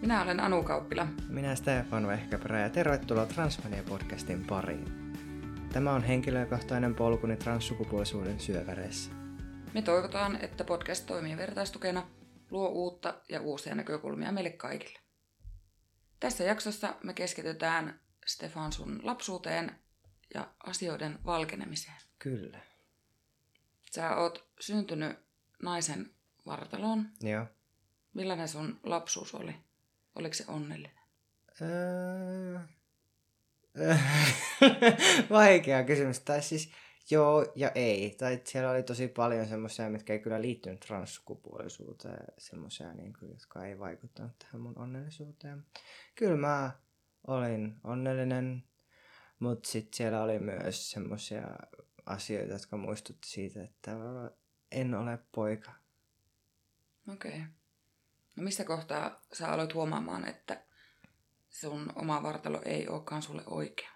Minä olen Anu Kauppila. Minä Stefan Vehkäperä ja tervetuloa Transmania-podcastin pariin. Tämä on henkilökohtainen polkuni transsukupuolisuuden syöväreissä. Me toivotaan, että podcast toimii vertaistukena, luo uutta ja uusia näkökulmia meille kaikille. Tässä jaksossa me keskitytään Stefan sun lapsuuteen ja asioiden valkenemiseen. Kyllä. Sä oot syntynyt naisen vartaloon. Joo. Millainen sun lapsuus oli? Oliko se onnellinen? Öö... Vaikea kysymys. Tai siis joo ja ei. Tai siellä oli tosi paljon semmoisia, mitkä ei kyllä liittynyt transsukupuolisuuteen. Semmoisia, niin kuin, jotka ei vaikuttanut tähän mun onnellisuuteen. Kyllä mä olin onnellinen, mutta sitten siellä oli myös semmoisia asioita, jotka muistutti siitä, että en ole poika. Okei. Okay. No missä kohtaa sä aloit huomaamaan, että sun oma vartalo ei olekaan sulle oikea?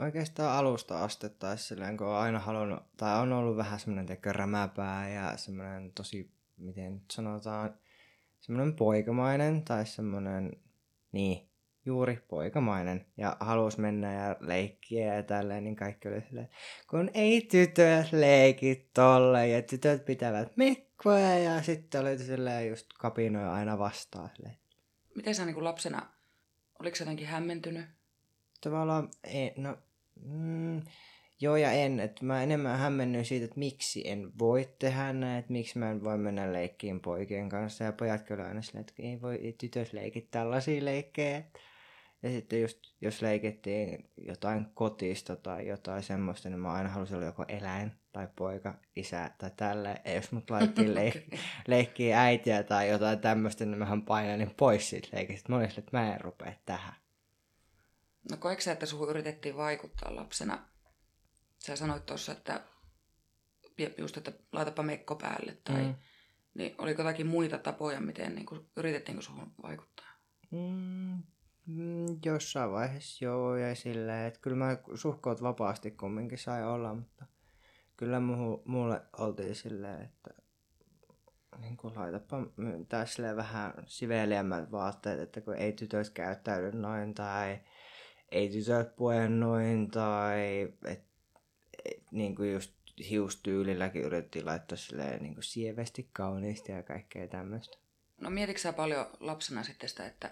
Oikeastaan alusta asti tai silleen, kun on aina halunnut, tai on ollut vähän semmoinen tekö rämäpää ja semmoinen tosi, miten nyt sanotaan, semmoinen poikamainen tai semmoinen, niin, juuri poikamainen ja halusi mennä ja leikkiä ja tälleen, niin kaikki oli silleen, kun ei tytöt leiki tolle ja tytöt pitävät mekkoja ja sitten oli silleen just kapinoja aina vastaan. Silleen. Miten sä niin lapsena, oliko sä jotenkin hämmentynyt? Tavallaan, ei, no, mm, joo ja en, että mä enemmän hämmennyin siitä, että miksi en voi tehdä näin, että miksi mä en voi mennä leikkiin poikien kanssa ja pojat oli aina silleen, että ei voi tytöt leikit tällaisia leikkejä. Ja sitten just, jos leikittiin jotain kotista tai jotain semmoista, niin mä aina halusin olla joko eläin tai poika, isä tai tälle. Ja jos mut laitettiin leik- leikkiä äitiä tai jotain tämmöistä, niin mähän painanin pois siitä leikistä. Mä olin että mä en rupea tähän. No koetko sä, että suhun yritettiin vaikuttaa lapsena? Sä sanoit tuossa, että just, että laitapa mekko päälle tai... Mm. Niin oliko jotakin muita tapoja, miten niin kuin, yritettiinkö suhun vaikuttaa? Mm, Mm, jossain vaiheessa joo, ja silleen, että kyllä mä suhkoot vapaasti kumminkin sai olla, mutta kyllä muhu, mulle oltiin silleen, että niin kuin laitapa tässä vähän siveliämmät vaatteet, että kun ei tytöt käyttäydy noin tai ei tytöt pue noin tai et, et, niin kuin just hiustyylilläkin yritettiin laittaa silleen niin kuin sievesti kauniisti ja kaikkea tämmöistä. No mietitkö sä paljon lapsena sitten sitä, että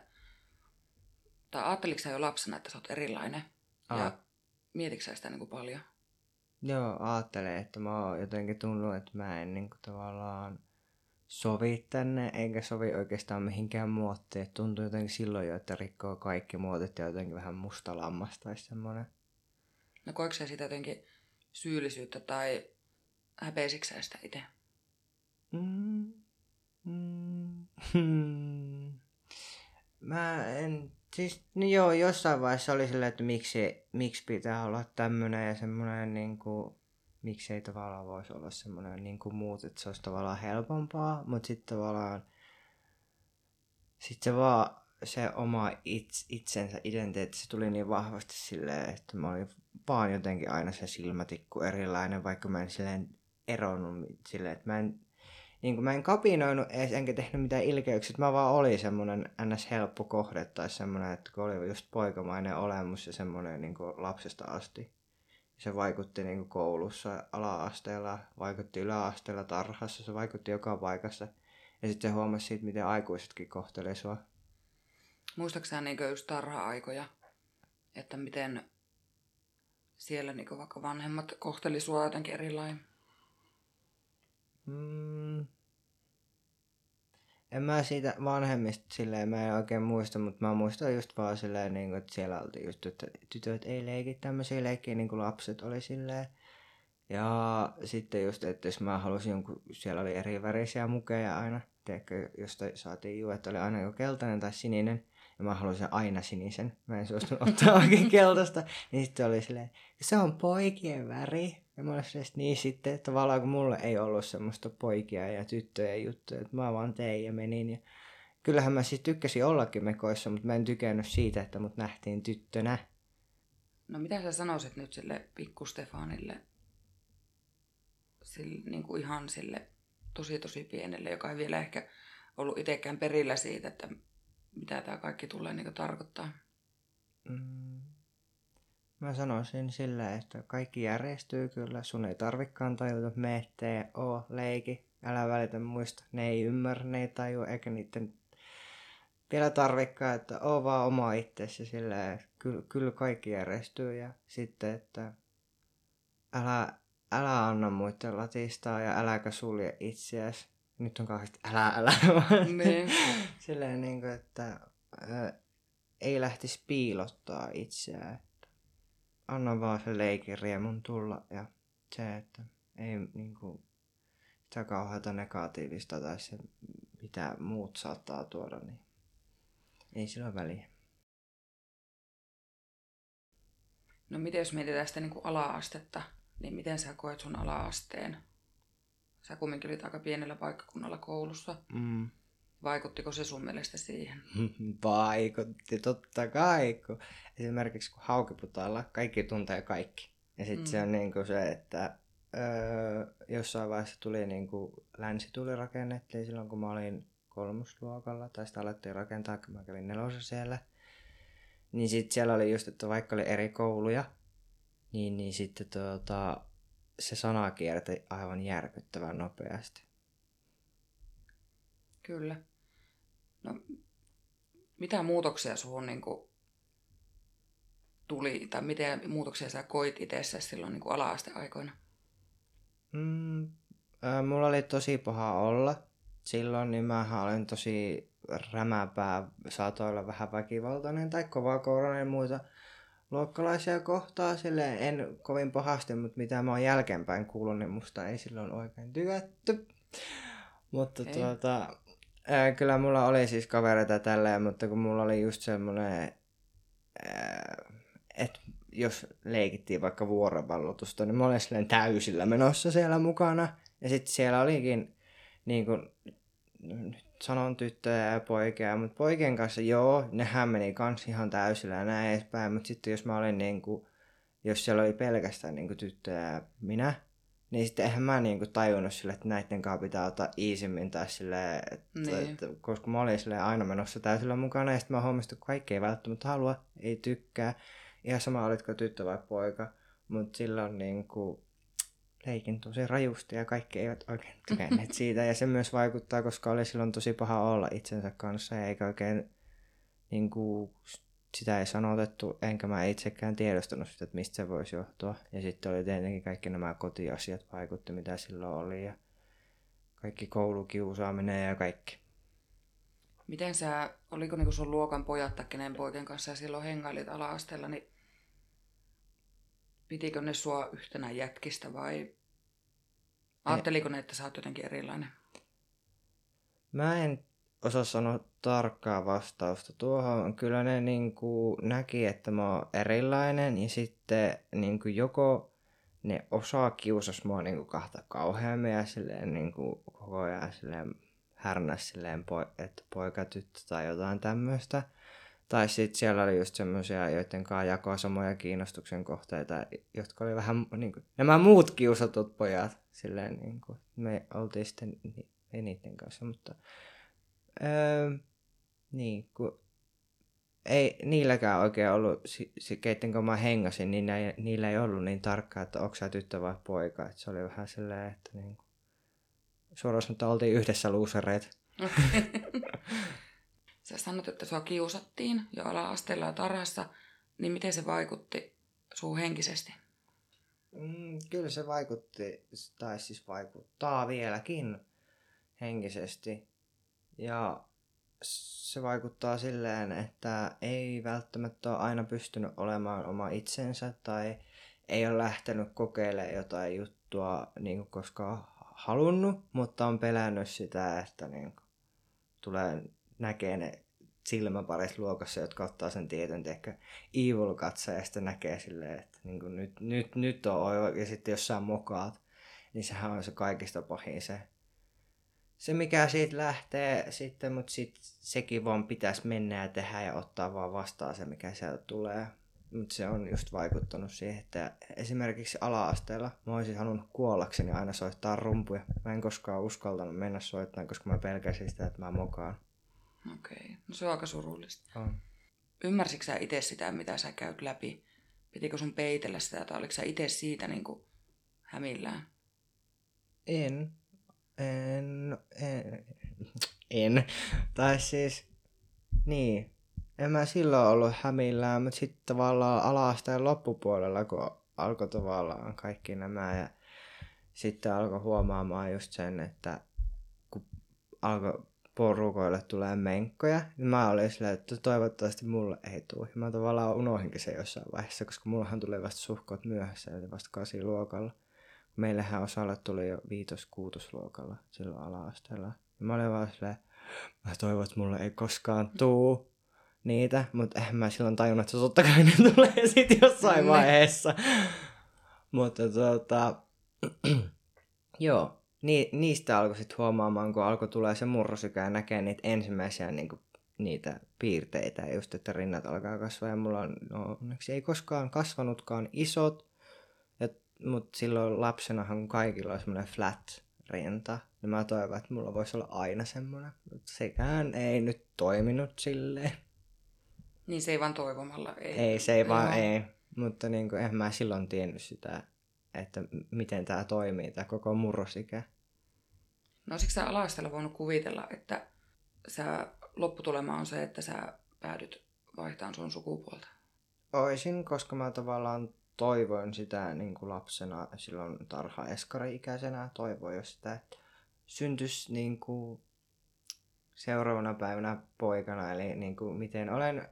tai ajatteliko sä jo lapsena, että sä oot erilainen? Aa. Ja mietitkö sä sitä niin kuin paljon? Joo, ajattelen, että mä oon jotenkin tunnu, että mä en niin kuin tavallaan sovi tänne, enkä sovi oikeastaan mihinkään muottiin. Tuntuu jotenkin silloin jo, että rikkoo kaikki muotit ja jotenkin vähän musta lammas tai semmoinen. No koiko sä sitä jotenkin syyllisyyttä tai häpeisikö sitä itse? Mm. Mm. Hmm. Mä en Siis no joo, jossain vaiheessa oli silleen, että miksi, miksi pitää olla tämmöinen ja semmoinen niin kuin, miksi ei tavallaan voisi olla semmoinen niin kuin muut, että se olisi tavallaan helpompaa, mutta sitten tavallaan sitten se vaan se oma its, itsensä identiteetti, se tuli niin vahvasti silleen, että mä olin vaan jotenkin aina se silmätikku erilainen, vaikka mä en silleen eronnut silleen, että mä en niin kuin mä en kapinoinut edes, enkä tehnyt mitään ilkeyksiä, mä vaan oli semmoinen ns. helppo kohde tai semmoinen, että kun oli just poikamainen olemus ja semmoinen niin kuin lapsesta asti. Se vaikutti niin kuin koulussa, ala-asteella, vaikutti yläasteella, tarhassa, se vaikutti joka paikassa. Ja sitten se huomasi siitä, miten aikuisetkin kohtelee sua. Muistaakseni niin just tarha-aikoja, että miten siellä niin vaikka vanhemmat kohteli sua jotenkin erilainen? En mä siitä vanhemmista silleen, mä en oikein muista, mutta mä muistan just vaan silleen, niin kuin, että siellä oltiin just, että tytöt ei leiki tämmöisiä leikkejä, niin kuin lapset oli silleen. Ja sitten just, että jos mä halusin jonkun, siellä oli eri värisiä mukeja aina, tiedätkö, josta saatiin juu, että oli aina joku keltainen tai sininen. Ja mä halusin aina sinisen. Mä en suostunut ottaa oikein keltaista. Niin sitten oli silleen, se on poikien väri. Ja mä olin niin sitten, että tavallaan kun mulle ei ollut semmoista poikia ja tyttöjä juttuja, että mä vaan tein ja menin. Ja kyllähän mä siis tykkäsin ollakin mekoissa, mutta mä en tykännyt siitä, että mut nähtiin tyttönä. No mitä sä sanoisit nyt sille pikku Stefanille, sille, niin kuin ihan sille tosi tosi pienelle, joka ei vielä ehkä ollut itsekään perillä siitä, että mitä tämä kaikki tulee niin tarkoittaa? Mm. Mä sanoisin sillä, että kaikki järjestyy kyllä. Sun ei tarvikaan tajuta, me tee, oo, leiki. Älä välitä muista. Ne ei ymmärrä, ne ei tajua, eikä niiden vielä tarvikaan, että oo vaan oma itsesi sillä, että kyllä, kyllä kaikki järjestyy. Ja sitten, että älä, älä anna muiden latistaa ja äläkä sulje itseäsi. Nyt on kauheasti älä, älä. Niin. Silleen niin kuin, että ää, ei lähtisi piilottaa itseään. Anna vaan se leikin riemun tulla ja se, että ei niin kuin, sitä kauheata negatiivista tai se, mitä muut saattaa tuoda, niin ei sillä väliä. No miten jos mietitään sitä niin kuin ala-astetta, niin miten sä koet sun ala-asteen? Sä kumminkin olit aika pienellä paikkakunnalla koulussa. Mm. Vaikuttiko se sun mielestä siihen? Vaikutti, totta kai. Kun esimerkiksi kun haukiputaalla kaikki tuntee kaikki. Ja sitten mm. se on niin kuin se, että öö, jossain vaiheessa tuli niin kuin länsi tuli rakennettiin silloin, kun mä olin kolmosluokalla. Tai sitä alettiin rakentaa, kun mä kävin nelosen siellä. Niin sitten siellä oli just, että vaikka oli eri kouluja, niin, niin sitten tuota, se sana kierti aivan järkyttävän nopeasti. Kyllä. No, mitä muutoksia suhun niin kuin, tuli, tai miten muutoksia sä koit itse silloin niin ala-asteaikoina? Mm, äh, mulla oli tosi paha olla. Silloin niin mä olin tosi rämäpää, saatoin olla vähän väkivaltainen tai kovakourainen ja muita luokkalaisia kohtaa. Silleen en kovin pahasti, mutta mitä mä oon jälkeenpäin kuullut, niin musta ei silloin oikein tykätty. Mutta ei. tuota, ää, kyllä mulla oli siis kavereita tälleen, mutta kun mulla oli just semmoinen, että jos leikittiin vaikka vuorovallotusta, niin mä olin silleen täysillä menossa siellä mukana. Ja sitten siellä olikin, niin kuin, nyt sanon tyttöjä ja poikia, mutta poikien kanssa joo, nehän meni kans ihan täysillä ja näin edespäin, mutta sitten jos mä olin niin kuin, jos siellä oli pelkästään niin kuin tyttöjä ja minä, niin sitten eihän mä niinku tajunnut sille, että näiden kanssa pitää ottaa iisimmin tai silleen, että, niin. että, koska mä olin silleen aina menossa täysillä mukana ja sitten mä huomasin, että kaikki ei välttämättä halua, ei tykkää. Ihan sama olitko tyttö vai poika, mutta silloin niinku leikin tosi rajusti ja kaikki eivät oikein tykänneet siitä. Ja se myös vaikuttaa, koska oli silloin tosi paha olla itsensä kanssa ja eikä oikein niinku, sitä ei sanotettu, enkä mä itsekään tiedostanut sitä, että mistä se voisi johtua. Ja sitten oli tietenkin kaikki nämä kotiasiat vaikutti, mitä silloin oli ja kaikki koulukiusaaminen ja kaikki. Miten sä, oliko niinku sun luokan pojat tai kenen poikien kanssa silloin hengailit ala-asteella, niin pitikö ne sua yhtenä jätkistä vai ajatteliko ne, että sä oot jotenkin erilainen? Mä en osaa sanoa tarkkaa vastausta tuohon. Kyllä ne niin kuin näki, että mä oon erilainen ja sitten niin kuin joko ne osaa kiusas mua niin kuin kahta kauheammin ja silleen niin kuin koko ajan silleen härnäs silleen, että poika, tyttö tai jotain tämmöistä. Tai sitten siellä oli just semmoisia, joiden kanssa jakoa samoja kiinnostuksen kohteita, jotka oli vähän niin kuin, nämä muut kiusatut pojat. Silleen niin kuin, me oltiin sitten, ei niiden kanssa, mutta öö, niin, kun ei niilläkään oikein ollut, se, keitten kun mä hengasin, niin näin, niillä ei ollut niin tarkkaa, että onko sä tyttö vai poika. Et se oli vähän silleen, että niin kuin, suoraan sanottuna oltiin yhdessä luusereet. Sä sanot, että sua kiusattiin jo ala-asteella ja tarhassa, niin miten se vaikutti suun henkisesti? Mm, kyllä se vaikutti, tai siis vaikuttaa vieläkin henkisesti. Ja se vaikuttaa silleen, että ei välttämättä ole aina pystynyt olemaan oma itsensä tai ei ole lähtenyt kokeilemaan jotain juttua niin kuin koskaan halunnut, mutta on pelännyt sitä, että niin kuin, tulee näkee ne silmäpareissa luokassa, jotka ottaa sen tietyn ehkä evil katsa ja sitten näkee silleen, että niin kuin nyt, nyt, nyt on oiva. Ja sitten jos sä mokaat, niin sehän on se kaikista pahin se se mikä siitä lähtee sitten, mutta sit sekin vaan pitäisi mennä ja tehdä ja ottaa vaan vastaan se, mikä sieltä tulee. Mutta se on just vaikuttanut siihen, että esimerkiksi ala-asteella mä olisin halunnut kuollakseni aina soittaa rumpuja. Mä en koskaan uskaltanut mennä soittamaan, koska mä pelkäsin sitä, että mä mokaan. Okei, no se on aika surullista. On. Ymmärsitkö sä itse sitä, mitä sä käyt läpi? Pitikö sun peitellä sitä, tai oliko sä itse siitä niin kuin hämillään? En. En. En. En. Tai siis, niin. En mä silloin ollut hämillään, mutta sitten tavallaan ala-asteen loppupuolella, kun alkoi tavallaan kaikki nämä ja sitten alkoi huomaamaan just sen, että kun alkoi porukoille tulee menkkoja, niin mä olin silleen, että toivottavasti mulle ei tule. Ja mä tavallaan unohdinkin se jossain vaiheessa, koska mullahan tuli vasta suhkot myöhässä, eli vasta kasi luokalla. Meillähän osalle tuli jo viitos luokalla silloin ala-asteella. Ja mä olin vaan silleen, mä toivon, että mulle ei koskaan tuu niitä, mutta en mä silloin tajunnut, että totta kai ne tulee sitten jossain Ne. vaiheessa. mutta tota, joo, ni, niistä alkoi sitten huomaamaan, kun alkoi tulee se murrosikä ja näkee niitä ensimmäisiä niinku, niitä piirteitä, just että rinnat alkaa kasvaa ja mulla on, no onneksi ei koskaan kasvanutkaan isot, mutta silloin lapsenahan kaikilla on semmoinen flat rinta, niin mä toivon, että mulla voisi olla aina semmoinen, mutta sekään ei nyt toiminut silleen. Niin se ei vaan toivomalla. Ei, Ei, se ei vaan, Joo. ei. Mutta niin kuin, en mä silloin tiennyt sitä, että miten tämä toimii, tämä koko murrosikä. No olisitko sä ala voinut kuvitella, että sä, lopputulema on se, että sä päädyt vaihtamaan sun sukupuolta? Oisin, koska mä tavallaan toivoin sitä niin kuin lapsena, silloin tarha-eskari-ikäisenä, toivoin jo sitä, että syntyisi niin kuin seuraavana päivänä poikana, eli niin kuin miten olen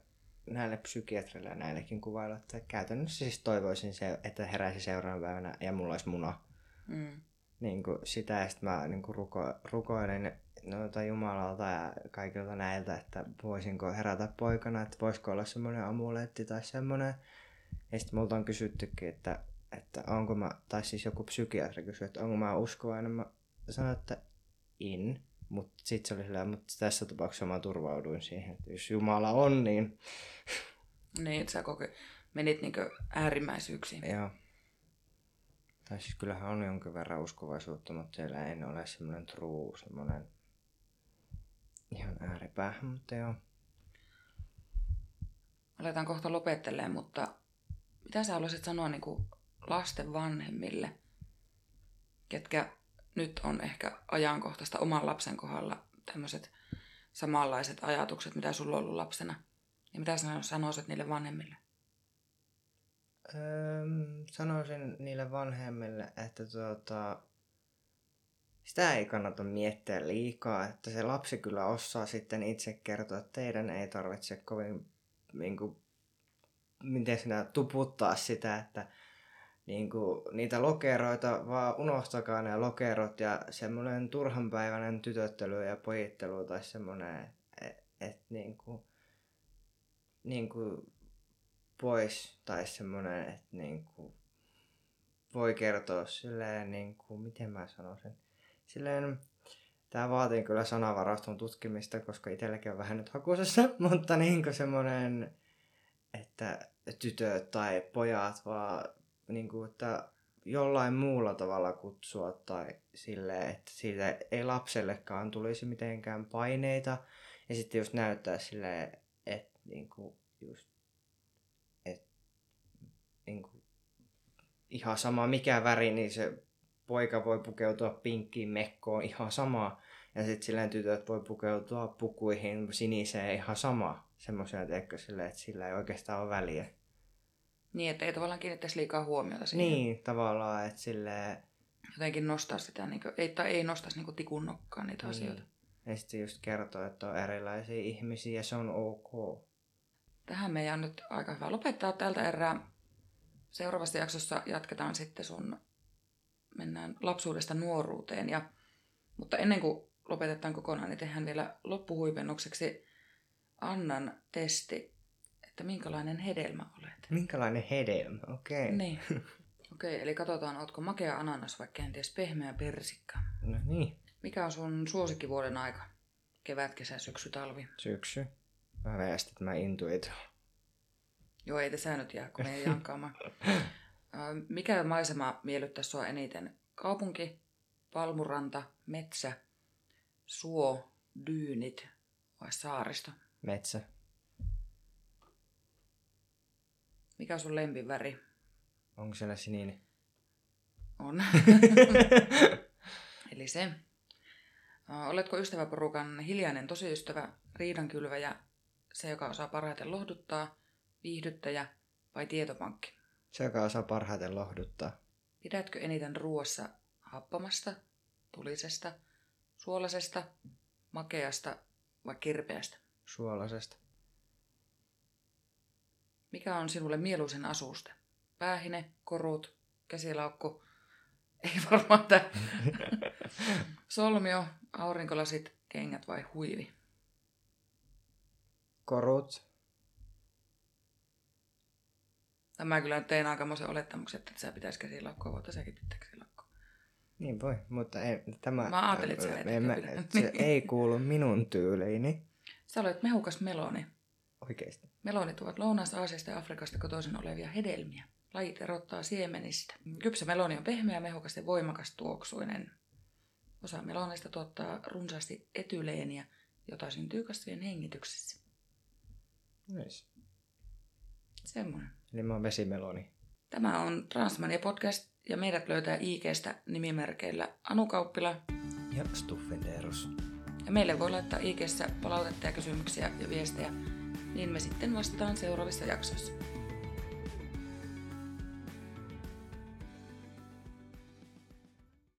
näille psykiatrille näillekin kuvailla, että käytännössä siis toivoisin se, että heräisi seuraavana päivänä ja mulla olisi muna. Mm. niin kuin sitä, ja sitten mä niin kuin ruko, rukoilin noita Jumalalta ja kaikilta näiltä, että voisinko herätä poikana, että voisiko olla semmoinen amuletti tai semmoinen. Ja sitten multa on kysyttykin, että, että onko mä, tai siis joku psykiatri kysyi, että onko mä uskovainen. Mä sanoin, että in. Mutta sitten se oli silleen, mutta tässä tapauksessa mä turvauduin siihen, että jos Jumala on, niin Niin, että sä koke, menit niinkö äärimmäisyyksiin. joo. Tai siis kyllähän on jonkin verran uskovaisuutta, mutta siellä ei ole semmoinen true, semmoinen ihan ääripäähän, mutta joo. Aletaan kohta lopettelemaan, mutta mitä sä haluaisit sanoa niin kuin lasten vanhemmille, ketkä nyt on ehkä ajankohtaista oman lapsen kohdalla tämmöiset samanlaiset ajatukset, mitä sulla on ollut lapsena? Ja mitä sä sanoisit niille vanhemmille? Sanoisin niille vanhemmille, että tuota, sitä ei kannata miettiä liikaa, että se lapsi kyllä osaa sitten itse kertoa, että teidän ei tarvitse kovin, niin kuin, miten sinä tuputtaa sitä, että niin kuin, niitä lokeroita, vaan unohtakaa ne lokerot ja semmoinen turhanpäiväinen tytöttely ja pojittelu tai semmoinen, että et, niin kuin, niin kuin pois tai semmoinen, että niin kuin voi kertoa silleen, niin kuin, miten mä sanoisin, silleen, tämä vaatii kyllä sanavaraston tutkimista, koska itselläkin on vähän nyt hakusessa, mutta niin kuin semmoinen, että tytöt tai pojat vaan niin kuin, että jollain muulla tavalla kutsua tai silleen, että siitä ei lapsellekaan tulisi mitenkään paineita. Ja sitten just näyttää silleen, että niin kuin just, että niin kuin, ihan sama mikä väri, niin se poika voi pukeutua pinkkiin mekkoon ihan sama. Ja sitten silleen tytöt voi pukeutua pukuihin siniseen ihan sama. Semmoisia, teekö silleen, että sillä ei oikeastaan ole väliä. Niin, että ei tavallaan kiinnittäisi liikaa huomiota siihen. Niin, tavallaan, että silleen... Jotenkin nostaa sitä, niin kuin, ei, tai ei nostaisi niin tikun nokkaan niitä Niin. asioita. Ja sitten just kertoo, että on erilaisia ihmisiä ja se on ok. Tähän meidän on nyt aika hyvä lopettaa tältä erää. Seuraavassa jaksossa jatketaan sitten sun, mennään lapsuudesta nuoruuteen. Ja, mutta ennen kuin lopetetaan kokonaan, niin tehdään vielä loppuhuipennukseksi Annan testi, että minkälainen hedelmä olet. Minkälainen hedelmä, okei. Okay. Niin. Okei, okay, eli katsotaan, ootko makea ananas vai kenties pehmeä persikka. No niin, Mikä on sun suosikkivuoden aika? Kevät, kesä, syksy, talvi. syksy. Mä väestän, että mä intuit. Joo, ei tässä nyt jää koneen jankaamaan. Ö, Mikä maisema miellyttää sua eniten? Kaupunki, palmuranta, metsä, suo, dyynit vai saaristo? Metsä. Mikä on sun lempiväri? Onko siellä sininen? On. Eli se. Oletko ystäväporukan hiljainen tosiystävä, riidankylväjä, se joka osaa parhaiten lohduttaa, viihdyttäjä vai tietopankki? Se, joka osaa parhaiten lohduttaa. Pidätkö eniten ruoassa happamasta, tulisesta, suolasesta, makeasta vai kirpeästä? Suolasesta. Mikä on sinulle mieluisen asuste? Päähine, korut, käsilaukku, ei varmaan tää. Solmio, aurinkolasit, kengät vai huivi? Korut. Tämä kyllä nyt tein aikamoisen olettamuksen, että sä pitäisi käsilaukkoa, mutta säkin pitää käsilaukkoa. Niin voi, mutta ei, tämä... Mä ajattelin, että sä en mä, se ei kuulu minun tyyliini. Sä olet mehukas meloni. Oikeesti. Melonit ovat Lounais-Aasiasta ja Afrikasta kotoisin olevia hedelmiä. Lajit erottaa siemenistä. Kypsä meloni on pehmeä, mehukas ja voimakas tuoksuinen. Osa melonista tuottaa runsaasti etyleeniä, jota syntyy kasvien hengityksessä. Nice. Semmoinen. Eli mä oon vesimeloni. Tämä on Transmania podcast ja meidät löytää IGstä nimimerkeillä Anu Kauppila. Ja Stuffenderus. Ja meille voi laittaa IGssä palautetta ja kysymyksiä ja viestejä, niin me sitten vastataan seuraavissa jaksoissa.